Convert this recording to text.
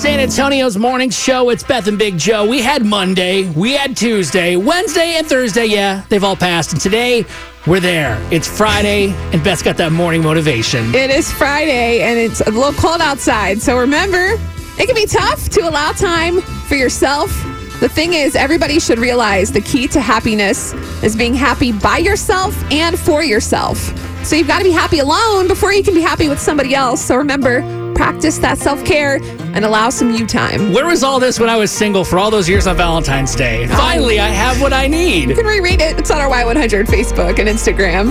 San Antonio's morning show. It's Beth and Big Joe. We had Monday, we had Tuesday, Wednesday, and Thursday. Yeah, they've all passed. And today, we're there. It's Friday, and Beth's got that morning motivation. It is Friday and it's a little cold outside. So remember, it can be tough to allow time for yourself. The thing is, everybody should realize the key to happiness is being happy by yourself and for yourself. So you've got to be happy alone before you can be happy with somebody else. So remember, practice that self care and allow some you time. Where was all this when I was single for all those years on Valentine's Day? Finally, I have what I need. You can reread it. It's on our Y100 Facebook and Instagram.